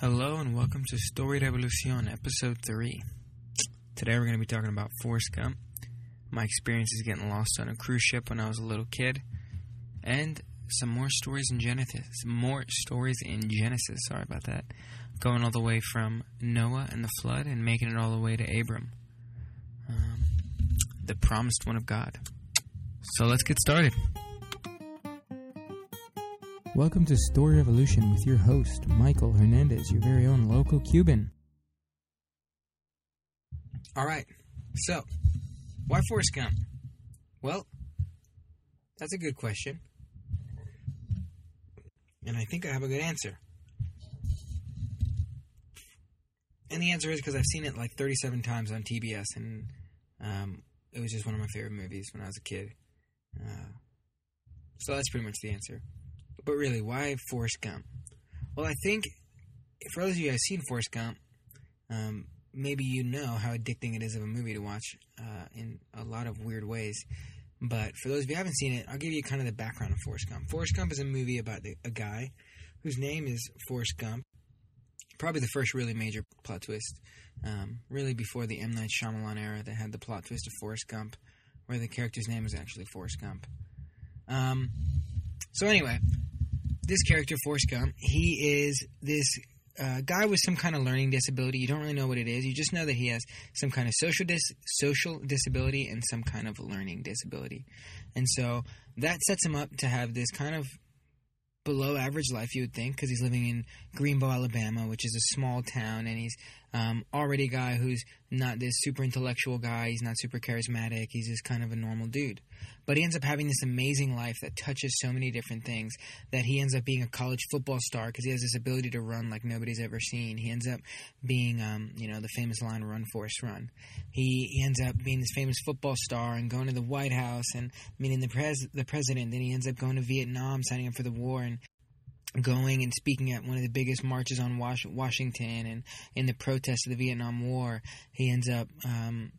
Hello and welcome to Story Revolucion, episode 3. Today we're going to be talking about Forrest Gump, my experiences getting lost on a cruise ship when I was a little kid, and some more stories in Genesis. More stories in Genesis, sorry about that. Going all the way from Noah and the flood and making it all the way to Abram, um, the promised one of God. So let's get started. Welcome to Story Revolution with your host, Michael Hernandez, your very own local Cuban. All right, so why Forrest Gump? Well, that's a good question. And I think I have a good answer. And the answer is because I've seen it like 37 times on TBS, and um, it was just one of my favorite movies when I was a kid. Uh, so that's pretty much the answer. But really, why Forrest Gump? Well, I think for those of you who have seen Forrest Gump, um, maybe you know how addicting it is of a movie to watch uh, in a lot of weird ways. But for those of you who haven't seen it, I'll give you kind of the background of Forrest Gump. Forrest Gump is a movie about the, a guy whose name is Forrest Gump. Probably the first really major plot twist. Um, really before the M. Night Shyamalan era, that had the plot twist of Forrest Gump, where the character's name is actually Forrest Gump. Um, so anyway, this character, Forrest Gump, he is this uh, guy with some kind of learning disability. You don't really know what it is. You just know that he has some kind of social dis- social disability and some kind of learning disability. And so that sets him up to have this kind of below average life, you would think, because he's living in Greenbow, Alabama, which is a small town, and he's um, already a guy who's not this super intellectual guy. He's not super charismatic. He's just kind of a normal dude. But he ends up having this amazing life that touches so many different things that he ends up being a college football star because he has this ability to run like nobody's ever seen. He ends up being, um, you know, the famous line "Run, Forrest, Run." He, he ends up being this famous football star and going to the White House and meeting the pres the president. Then he ends up going to Vietnam, signing up for the war, and going and speaking at one of the biggest marches on Was- Washington and in the protests of the Vietnam War. He ends up, um,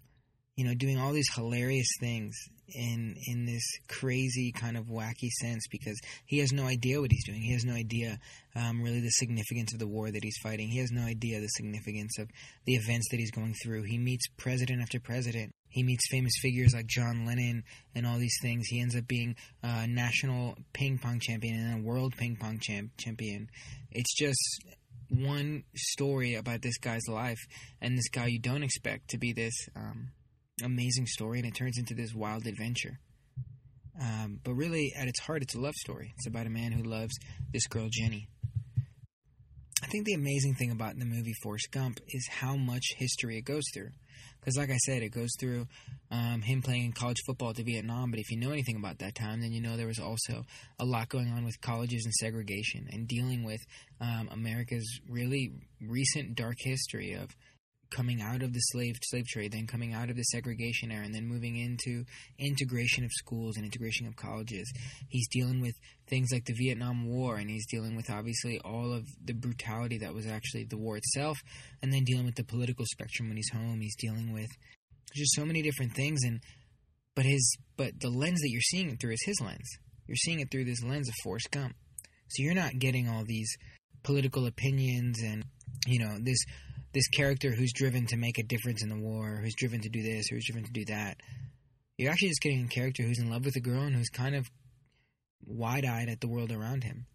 you know, doing all these hilarious things in in this crazy kind of wacky sense because he has no idea what he's doing. He has no idea um, really the significance of the war that he's fighting. He has no idea the significance of the events that he's going through. He meets president after president. He meets famous figures like John Lennon and all these things. He ends up being a national ping pong champion and a world ping pong champ- champion. It's just one story about this guy's life and this guy you don't expect to be this um, amazing story, and it turns into this wild adventure. Um, but really, at its heart, it's a love story. It's about a man who loves this girl, Jenny. I think the amazing thing about the movie Forrest Gump is how much history it goes through. Because, like I said, it goes through um, him playing in college football to Vietnam. But if you know anything about that time, then you know there was also a lot going on with colleges and segregation and dealing with um, America's really recent dark history of coming out of the slave slave trade, then coming out of the segregation era, and then moving into integration of schools and integration of colleges. He's dealing with things like the Vietnam War, and he's dealing with obviously all of the brutality that was actually the war itself, and then dealing with the political spectrum when he's home. He's dealing with just so many different things, and but his but the lens that you're seeing it through is his lens. You're seeing it through this lens of Forrest Gump, so you're not getting all these political opinions and you know this this character who's driven to make a difference in the war, who's driven to do this, who's driven to do that. You're actually just getting a character who's in love with a girl and who's kind of wide eyed at the world around him.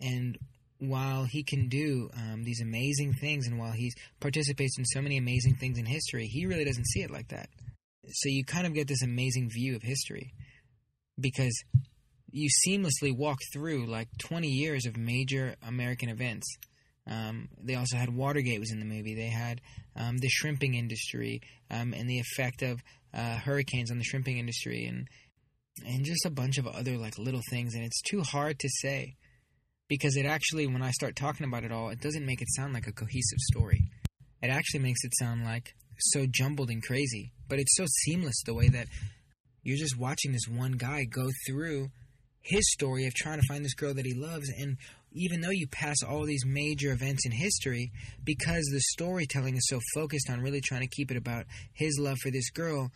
And while he can do um, these amazing things and while he participates in so many amazing things in history, he really doesn't see it like that. So you kind of get this amazing view of history because you seamlessly walk through like 20 years of major American events um, they also had Watergate was in the movie. They had um, the shrimping industry um, and the effect of uh, hurricanes on the shrimping industry, and and just a bunch of other like little things. And it's too hard to say because it actually, when I start talking about it all, it doesn't make it sound like a cohesive story. It actually makes it sound like so jumbled and crazy. But it's so seamless the way that you're just watching this one guy go through his story of trying to find this girl that he loves and even though you pass all these major events in history, because the storytelling is so focused on really trying to keep it about his love for this girl,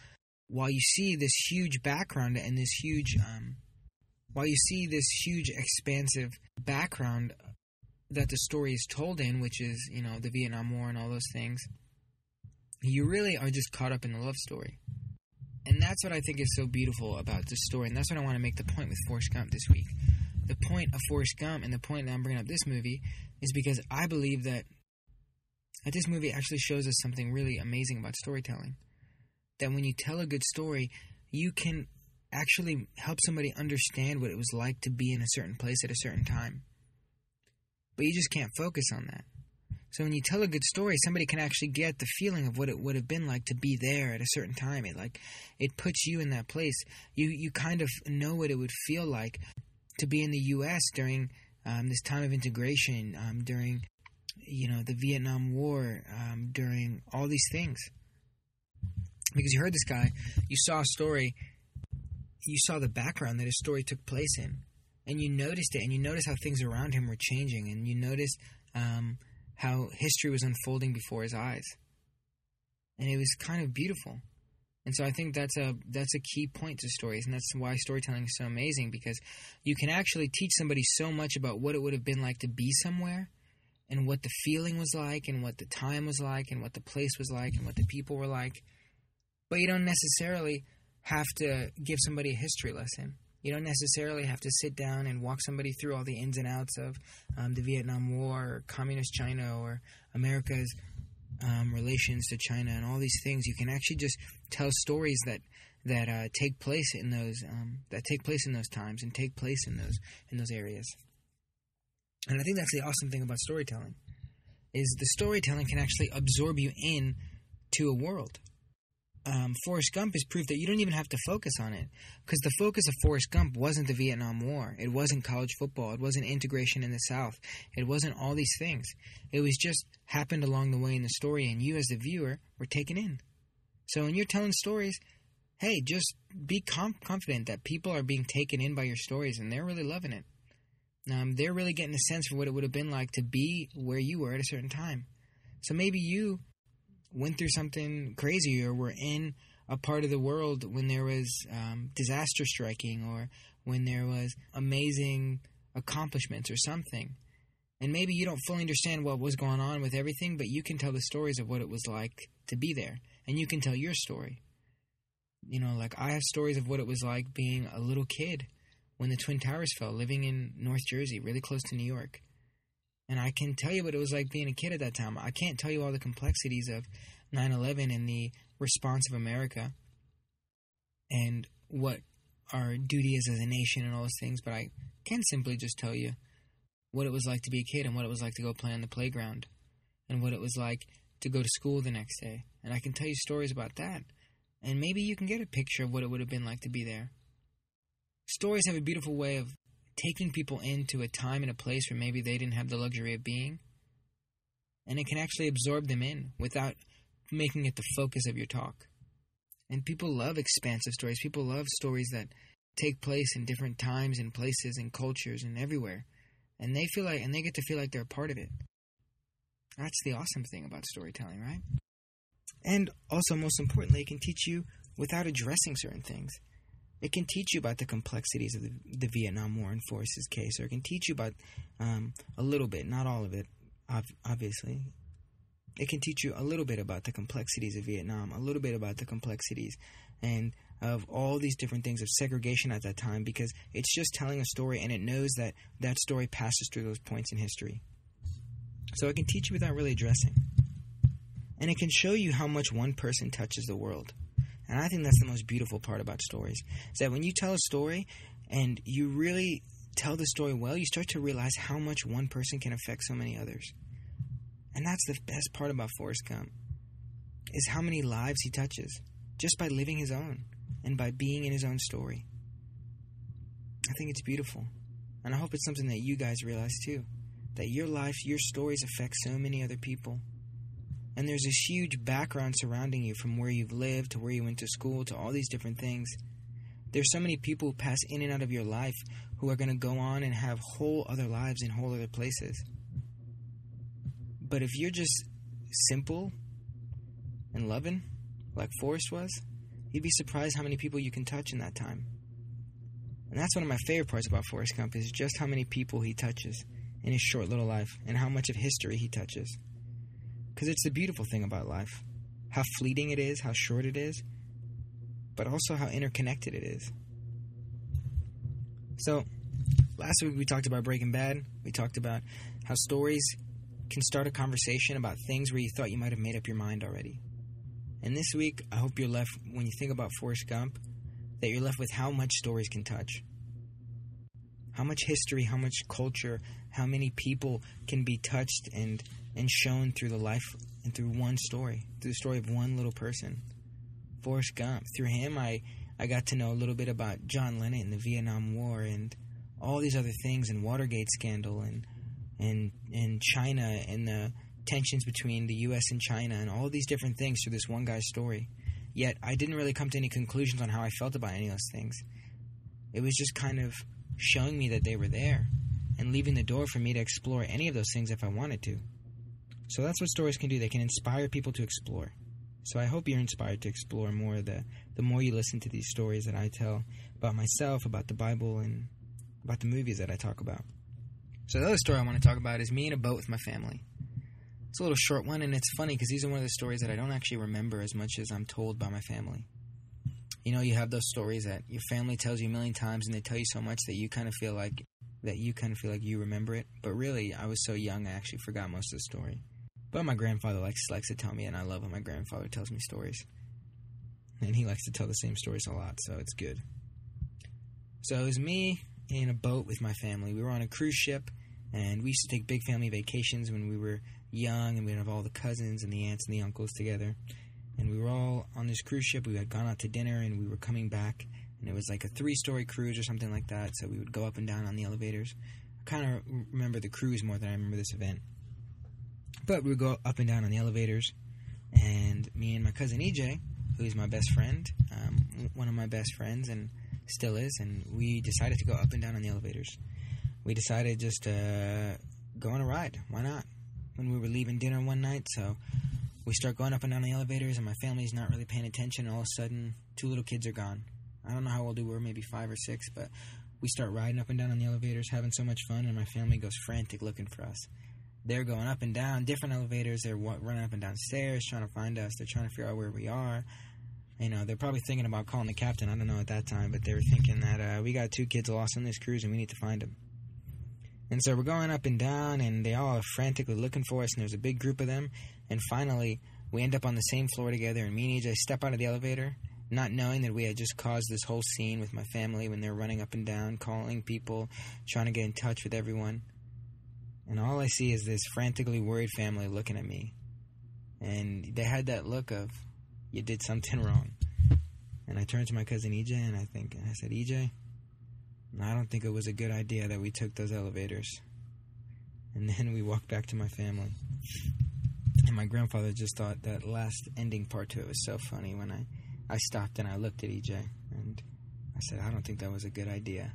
while you see this huge background and this huge, um, while you see this huge expansive background that the story is told in, which is, you know, the Vietnam War and all those things, you really are just caught up in the love story. And that's what I think is so beautiful about this story. And that's what I want to make the point with Forrest Gump this week. The point of Forrest Gump and the point that I'm bringing up this movie is because I believe that, that this movie actually shows us something really amazing about storytelling. That when you tell a good story, you can actually help somebody understand what it was like to be in a certain place at a certain time. But you just can't focus on that. So when you tell a good story, somebody can actually get the feeling of what it would have been like to be there at a certain time. It like it puts you in that place. You you kind of know what it would feel like to be in the U.S. during um, this time of integration, um, during you know the Vietnam War, um, during all these things. Because you heard this guy, you saw a story, you saw the background that his story took place in, and you noticed it, and you noticed how things around him were changing, and you noticed um, how history was unfolding before his eyes. And it was kind of beautiful. And so I think that's a that's a key point to stories, and that's why storytelling is so amazing because you can actually teach somebody so much about what it would have been like to be somewhere, and what the feeling was like, and what the time was like, and what the place was like, and what the people were like. But you don't necessarily have to give somebody a history lesson. You don't necessarily have to sit down and walk somebody through all the ins and outs of um, the Vietnam War or communist China or America's um, relations to China and all these things. You can actually just tell stories that that uh, take place in those um, that take place in those times and take place in those in those areas. And I think that's the awesome thing about storytelling is the storytelling can actually absorb you in to a world um, Forrest Gump is proof that you don't even have to focus on it. Because the focus of Forrest Gump wasn't the Vietnam War. It wasn't college football. It wasn't integration in the South. It wasn't all these things. It was just happened along the way in the story, and you, as the viewer, were taken in. So when you're telling stories, hey, just be com- confident that people are being taken in by your stories, and they're really loving it. Um, they're really getting a sense for what it would have been like to be where you were at a certain time. So maybe you went through something crazy or were in a part of the world when there was um, disaster striking or when there was amazing accomplishments or something. And maybe you don't fully understand what was going on with everything, but you can tell the stories of what it was like to be there. And you can tell your story. You know, like I have stories of what it was like being a little kid when the Twin Towers fell, living in North Jersey, really close to New York. And I can tell you what it was like being a kid at that time. I can't tell you all the complexities of 9 11 and the response of America and what our duty is as a nation and all those things, but I can simply just tell you what it was like to be a kid and what it was like to go play on the playground and what it was like to go to school the next day. And I can tell you stories about that. And maybe you can get a picture of what it would have been like to be there. Stories have a beautiful way of taking people into a time and a place where maybe they didn't have the luxury of being. And it can actually absorb them in without making it the focus of your talk. And people love expansive stories. People love stories that take place in different times and places and cultures and everywhere. And they feel like and they get to feel like they're a part of it. That's the awesome thing about storytelling, right? And also most importantly, it can teach you without addressing certain things. It can teach you about the complexities of the, the Vietnam War in Forrest's case, or it can teach you about um, a little bit, not all of it, obviously. It can teach you a little bit about the complexities of Vietnam, a little bit about the complexities and of all these different things of segregation at that time because it's just telling a story and it knows that that story passes through those points in history. So it can teach you without really addressing. And it can show you how much one person touches the world. And I think that's the most beautiful part about stories. Is that when you tell a story and you really tell the story well, you start to realize how much one person can affect so many others. And that's the best part about Forrest Gump. Is how many lives he touches just by living his own and by being in his own story. I think it's beautiful. And I hope it's something that you guys realize too. That your life, your stories affect so many other people. And there's this huge background surrounding you from where you've lived to where you went to school to all these different things. There's so many people who pass in and out of your life who are going to go on and have whole other lives in whole other places. But if you're just simple and loving, like Forrest was, you'd be surprised how many people you can touch in that time. And that's one of my favorite parts about Forrest Gump is just how many people he touches in his short little life and how much of history he touches. Because it's the beautiful thing about life how fleeting it is, how short it is, but also how interconnected it is. So, last week we talked about Breaking Bad. We talked about how stories can start a conversation about things where you thought you might have made up your mind already. And this week, I hope you're left, when you think about Forrest Gump, that you're left with how much stories can touch. How much history, how much culture, how many people can be touched and, and shown through the life and through one story, through the story of one little person. Forrest Gump. Through him, I, I got to know a little bit about John Lennon and the Vietnam War and all these other things and Watergate scandal and and and China and the tensions between the U.S. and China and all these different things through this one guy's story. Yet I didn't really come to any conclusions on how I felt about any of those things. It was just kind of showing me that they were there and leaving the door for me to explore any of those things if I wanted to. So that's what stories can do. They can inspire people to explore. So I hope you're inspired to explore more the the more you listen to these stories that I tell about myself, about the Bible and about the movies that I talk about. So the other story I want to talk about is me in a boat with my family. It's a little short one, and it's funny because these are one of the stories that I don't actually remember as much as I'm told by my family. You know, you have those stories that your family tells you a million times, and they tell you so much that you kind of feel like that you kind of feel like you remember it. But really, I was so young, I actually forgot most of the story. But my grandfather likes likes to tell me, and I love when my grandfather tells me stories. And he likes to tell the same stories a lot, so it's good. So it was me in a boat with my family. We were on a cruise ship, and we used to take big family vacations when we were young, and we'd have all the cousins and the aunts and the uncles together. And we were all on this cruise ship. We had gone out to dinner, and we were coming back, and it was like a three-story cruise or something like that. So we would go up and down on the elevators. I kind of remember the cruise more than I remember this event. But we would go up and down on the elevators, and me and my cousin EJ, who's my best friend, um, one of my best friends, and still is, and we decided to go up and down on the elevators. We decided just to go on a ride. Why not? When we were leaving dinner one night, so we start going up and down the elevators, and my family's not really paying attention. All of a sudden, two little kids are gone. I don't know how old we were, maybe five or six, but we start riding up and down on the elevators, having so much fun, and my family goes frantic looking for us. They're going up and down different elevators. They're running up and down stairs trying to find us. They're trying to figure out where we are. You know, they're probably thinking about calling the captain. I don't know at that time, but they were thinking that uh, we got two kids lost on this cruise and we need to find them. And so we're going up and down, and they all are frantically looking for us, and there's a big group of them. And finally, we end up on the same floor together, and me and AJ step out of the elevator, not knowing that we had just caused this whole scene with my family when they're running up and down, calling people, trying to get in touch with everyone. And all I see is this frantically worried family looking at me. And they had that look of, you did something wrong. And I turned to my cousin EJ and I think and I said, EJ, I don't think it was a good idea that we took those elevators. And then we walked back to my family. And my grandfather just thought that last ending part to it was so funny when I, I stopped and I looked at EJ and I said, I don't think that was a good idea.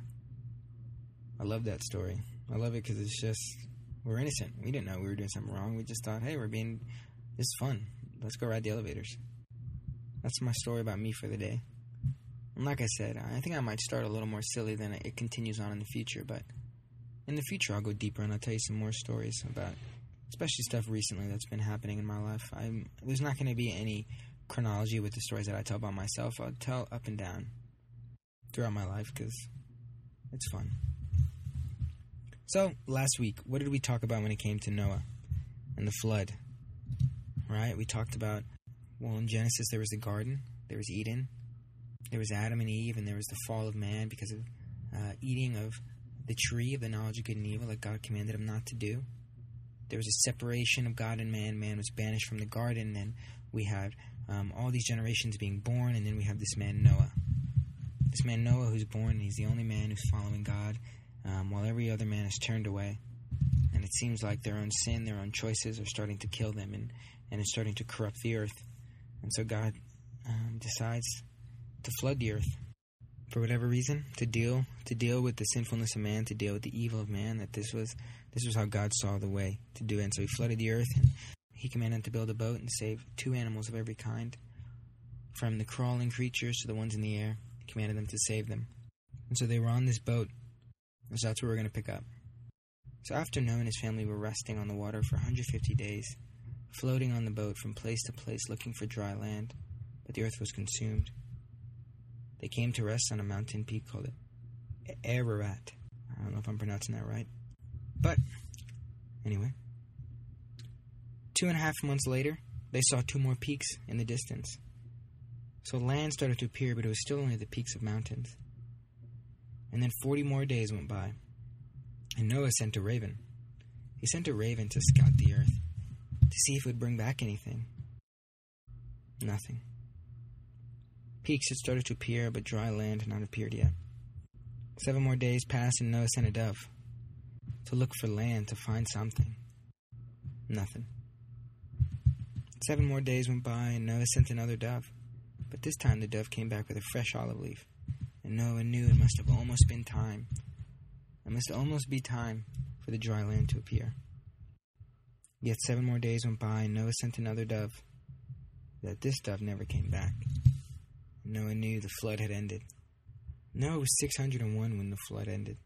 I love that story. I love it because it's just, we're innocent. We didn't know we were doing something wrong. We just thought, hey, we're being, it's fun. Let's go ride the elevators. That's my story about me for the day. And like I said, I think I might start a little more silly than it continues on in the future, but in the future I'll go deeper and I'll tell you some more stories about, especially stuff recently that's been happening in my life. I'm, there's not going to be any chronology with the stories that I tell about myself. I'll tell up and down throughout my life because it's fun. So, last week, what did we talk about when it came to Noah and the flood? Right? We talked about well, in Genesis, there was the garden, there was Eden, there was Adam and Eve, and there was the fall of man because of uh, eating of the tree of the knowledge of good and evil that God commanded him not to do. There was a separation of God and man. Man was banished from the garden, and we had um, all these generations being born, and then we have this man Noah. This man Noah who's born, and he's the only man who's following God, um, while every other man is turned away. And it seems like their own sin, their own choices are starting to kill them, and, and it's starting to corrupt the earth. And so God um, decides to flood the earth for whatever reason to deal to deal with the sinfulness of man, to deal with the evil of man. That this was this was how God saw the way to do it. And so He flooded the earth, and He commanded to build a boat and save two animals of every kind, from the crawling creatures to the ones in the air. He commanded them to save them. And so they were on this boat. So that's where we're going to pick up. So after Noah and his family were resting on the water for 150 days, floating on the boat from place to place looking for dry land, but the earth was consumed, they came to rest on a mountain peak called Ararat. I don't know if I'm pronouncing that right. But, anyway. Two and a half months later, they saw two more peaks in the distance. So land started to appear, but it was still only the peaks of mountains. And then 40 more days went by, and Noah sent a raven. He sent a raven to scout the earth, to see if it would bring back anything. Nothing. Peaks had started to appear, but dry land had not appeared yet. Seven more days passed, and Noah sent a dove to look for land to find something. Nothing. Seven more days went by, and Noah sent another dove. But this time the dove came back with a fresh olive leaf, and Noah knew it must have almost been time. It must almost be time for the dry land to appear. Yet seven more days went by, and Noah sent another dove. That this dove never came back. Noah knew the flood had ended. Noah was 601 when the flood ended.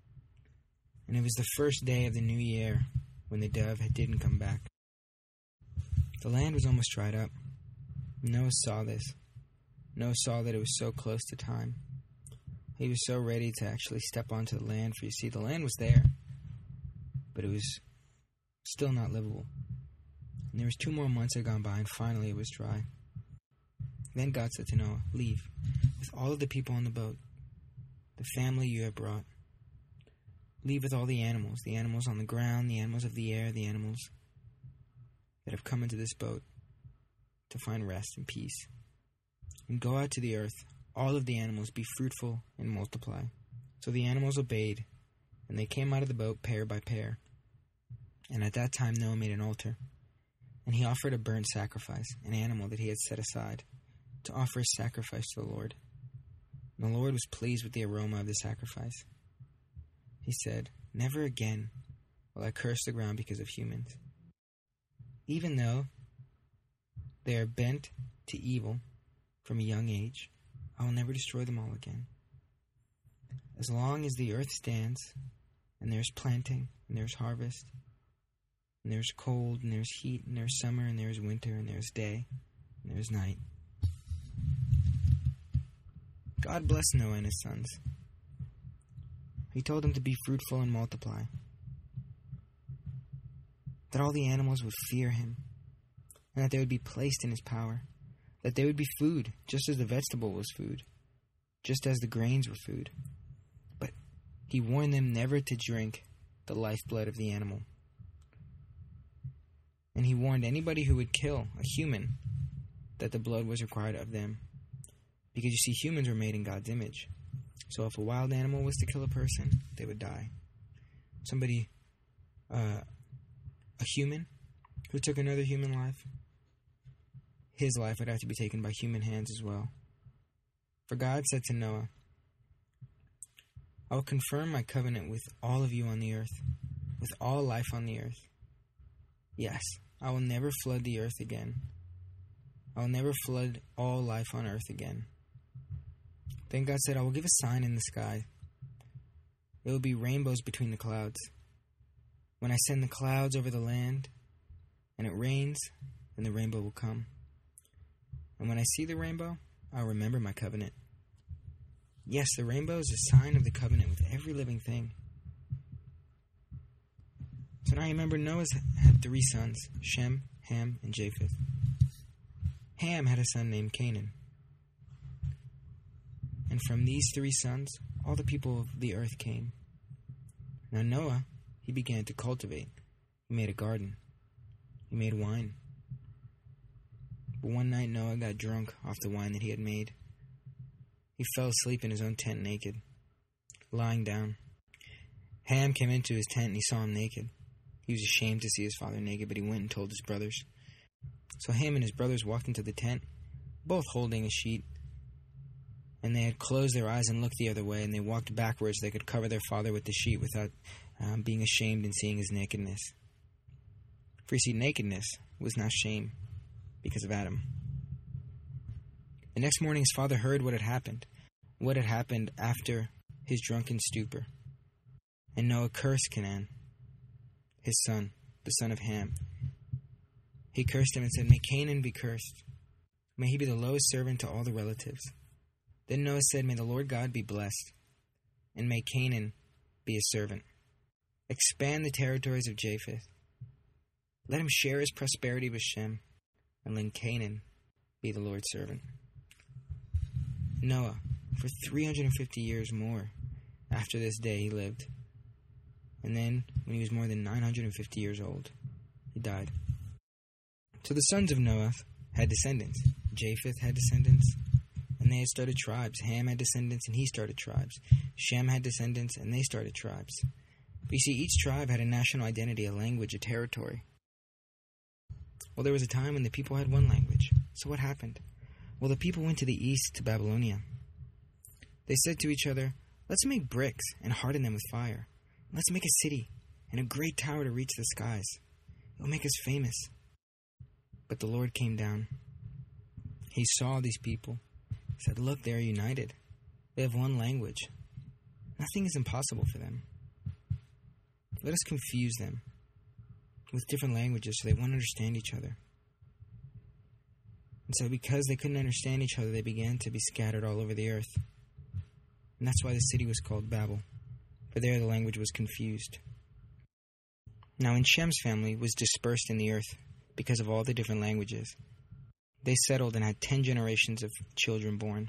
And it was the first day of the new year when the dove didn't come back. The land was almost dried up. Noah saw this. Noah saw that it was so close to time. He was so ready to actually step onto the land, for you see, the land was there, but it was still not livable. And there was two more months had gone by, and finally it was dry. Then God said to Noah, Leave, with all of the people on the boat, the family you have brought. Leave with all the animals, the animals on the ground, the animals of the air, the animals that have come into this boat to find rest and peace. And go out to the earth, all of the animals, be fruitful and multiply. So the animals obeyed, and they came out of the boat pair by pair. And at that time Noah made an altar, and he offered a burnt sacrifice, an animal that he had set aside to offer a sacrifice to the Lord. And the Lord was pleased with the aroma of the sacrifice. He said, Never again will I curse the ground because of humans. Even though they are bent to evil from a young age, I will never destroy them all again. As long as the earth stands, and there's planting, and there's harvest, and there's cold, and there's heat, and there's summer, and there's winter, and there's day, and there's night, God blessed Noah and his sons. He told them to be fruitful and multiply, that all the animals would fear him, and that they would be placed in his power, that they would be food, just as the vegetable was food, just as the grains were food. But he warned them never to drink the lifeblood of the animal. And he warned anybody who would kill a human that the blood was required of them because you see, humans were made in God's image. So if a wild animal was to kill a person, they would die. Somebody, uh, a human who took another human life, his life would have to be taken by human hands as well. For God said to Noah, I will confirm my covenant with all of you on the earth, with all life on the earth. Yes, I will never flood the earth again. I will never flood all life on earth again. Then God said, I will give a sign in the sky. It will be rainbows between the clouds. When I send the clouds over the land and it rains, then the rainbow will come. And when I see the rainbow, I'll remember my covenant. Yes, the rainbow is a sign of the covenant with every living thing. So now I remember Noah had three sons Shem, Ham, and Japheth. Ham had a son named Canaan. And from these three sons, all the people of the earth came. Now Noah, he began to cultivate. He made a garden. He made wine. But one night Noah got drunk off the wine that he had made. He fell asleep in his own tent naked, lying down. Ham came into his tent and he saw him naked. He was ashamed to see his father naked, but he went and told his brothers. So Ham and his brothers walked into the tent, both holding a sheet and they had closed their eyes and looked the other way, and they walked backwards. so They could cover their father with the sheet without um, being ashamed and seeing his nakedness. For you see, nakedness was not shame because of Adam. The next morning, his father heard what had happened, what had happened after his drunken stupor. And Noah cursed Canaan. his son, the son of Ham. He cursed him and said, May Canaan be cursed. May he be the lowest servant to all the relatives. Then Noah said, May the Lord God be blessed, and may Canaan be his servant. Expand the territories of Japheth. Let him share his prosperity with Shem, and let Canaan be the Lord's servant. Noah, for 350 years more after this day, he lived. And then, when he was more than 950 years old, he died. So the sons of Noah had descendants. Japheth had descendants, and they had started tribes. Ham had descendants, and he started tribes. Shem had descendants, and they started tribes. But you see, each tribe had a national identity, a language, a territory. Well, there was a time when the people had one language. So what happened? Well, the people went to the east to Babylonia. They said to each other, Let's make bricks and harden them with fire. Let's make a city and a great tower to reach the skies. It will make us famous. But the Lord came down. He saw these people. He said, Look, they are united. They have one language. Nothing is impossible for them. Let us confuse them with different languages so they wouldn't understand each other. And so, because they couldn't understand each other, they began to be scattered all over the earth. And that's why the city was called Babel, for there the language was confused. Now, when Shem's family was dispersed in the earth because of all the different languages, they settled and had ten generations of children born,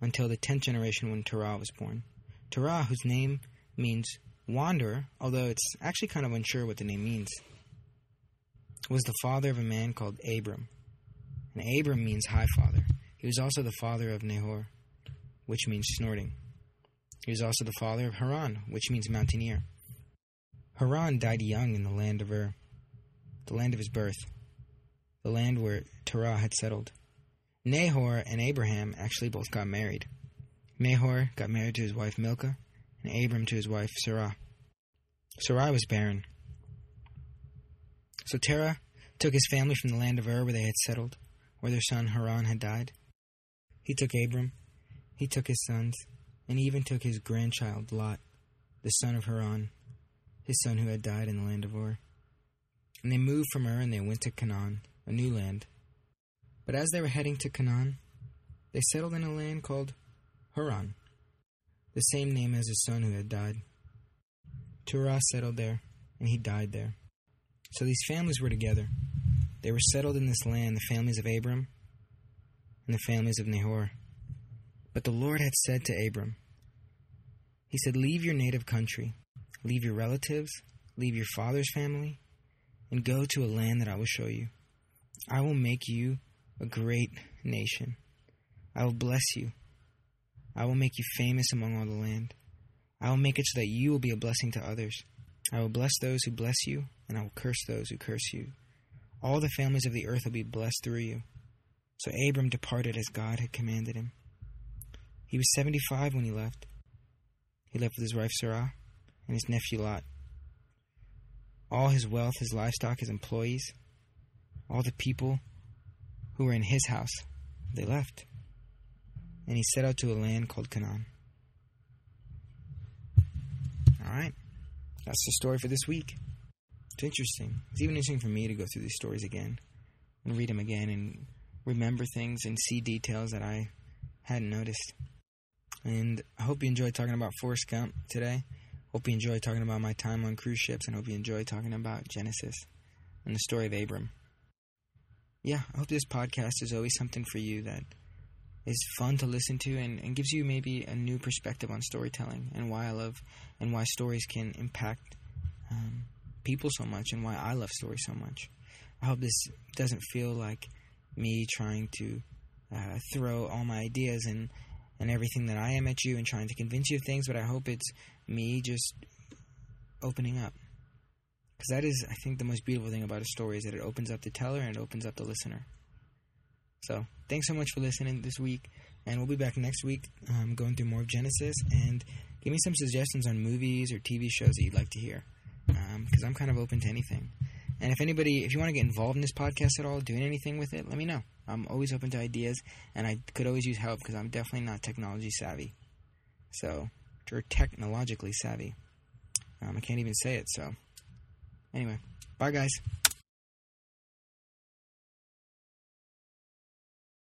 until the tenth generation when Terah was born. Terah, whose name means wanderer, although it's actually kind of unsure what the name means, was the father of a man called Abram. And Abram means high father. He was also the father of Nahor, which means snorting. He was also the father of Haran, which means mountaineer. Haran died young in the land of Ur, the land of his birth, the land where Terah had settled. Nahor and Abraham actually both got married. Nahor got married to his wife Milcah, and Abram to his wife Sarah. Sarai was barren. So Terah took his family from the land of Ur where they had settled, where their son Haran had died. He took Abram, he took his sons, and he even took his grandchild Lot, the son of Haran, his son who had died in the land of Ur. And they moved from Ur and they went to Canaan, a new land. But as they were heading to Canaan, they settled in a land called Haran, the same name as his son who had died. Terah settled there, and he died there. So these families were together. They were settled in this land, the families of Abram and the families of Nahor. But the Lord had said to Abram, He said, Leave your native country, leave your relatives, leave your father's family, and go to a land that I will show you. I will make you a great nation. I will bless you. I will make you famous among all the land. I will make it so that you will be a blessing to others. I will bless those who bless you, and I will curse those who curse you. All the families of the earth will be blessed through you. So Abram departed as God had commanded him. He was 75 when he left. He left with his wife Sarah and his nephew Lot. All his wealth, his livestock, his employees, all the people who were in his house, they left. And he set out to a land called Canaan. All right. That's the story for this week. It's interesting. It's even interesting for me to go through these stories again and read them again and remember things and see details that I hadn't noticed. And I hope you enjoyed talking about Forrest Gump today. Hope you enjoyed talking about my time on cruise ships and hope you enjoyed talking about Genesis and the story of Abram. Yeah, I hope this podcast is always something for you that is fun to listen to and, and gives you maybe a new perspective on storytelling and why I love and why stories can impact um, people so much and why I love stories so much. I hope this doesn't feel like me trying to uh, throw all my ideas and and everything that I am at you and trying to convince you of things, but I hope it's me just opening up. Because that is, I think, the most beautiful thing about a story is that it opens up the teller and it opens up the listener. So, thanks so much for listening this week, and we'll be back next week um, going through more of Genesis. And give me some suggestions on movies or TV shows that you'd like to hear, because um, I'm kind of open to anything. And if anybody, if you want to get involved in this podcast at all, doing anything with it, let me know. I'm always open to ideas, and I could always use help because I'm definitely not technology savvy. So, or technologically savvy. Um, I can't even say it, so Anyway, bye guys.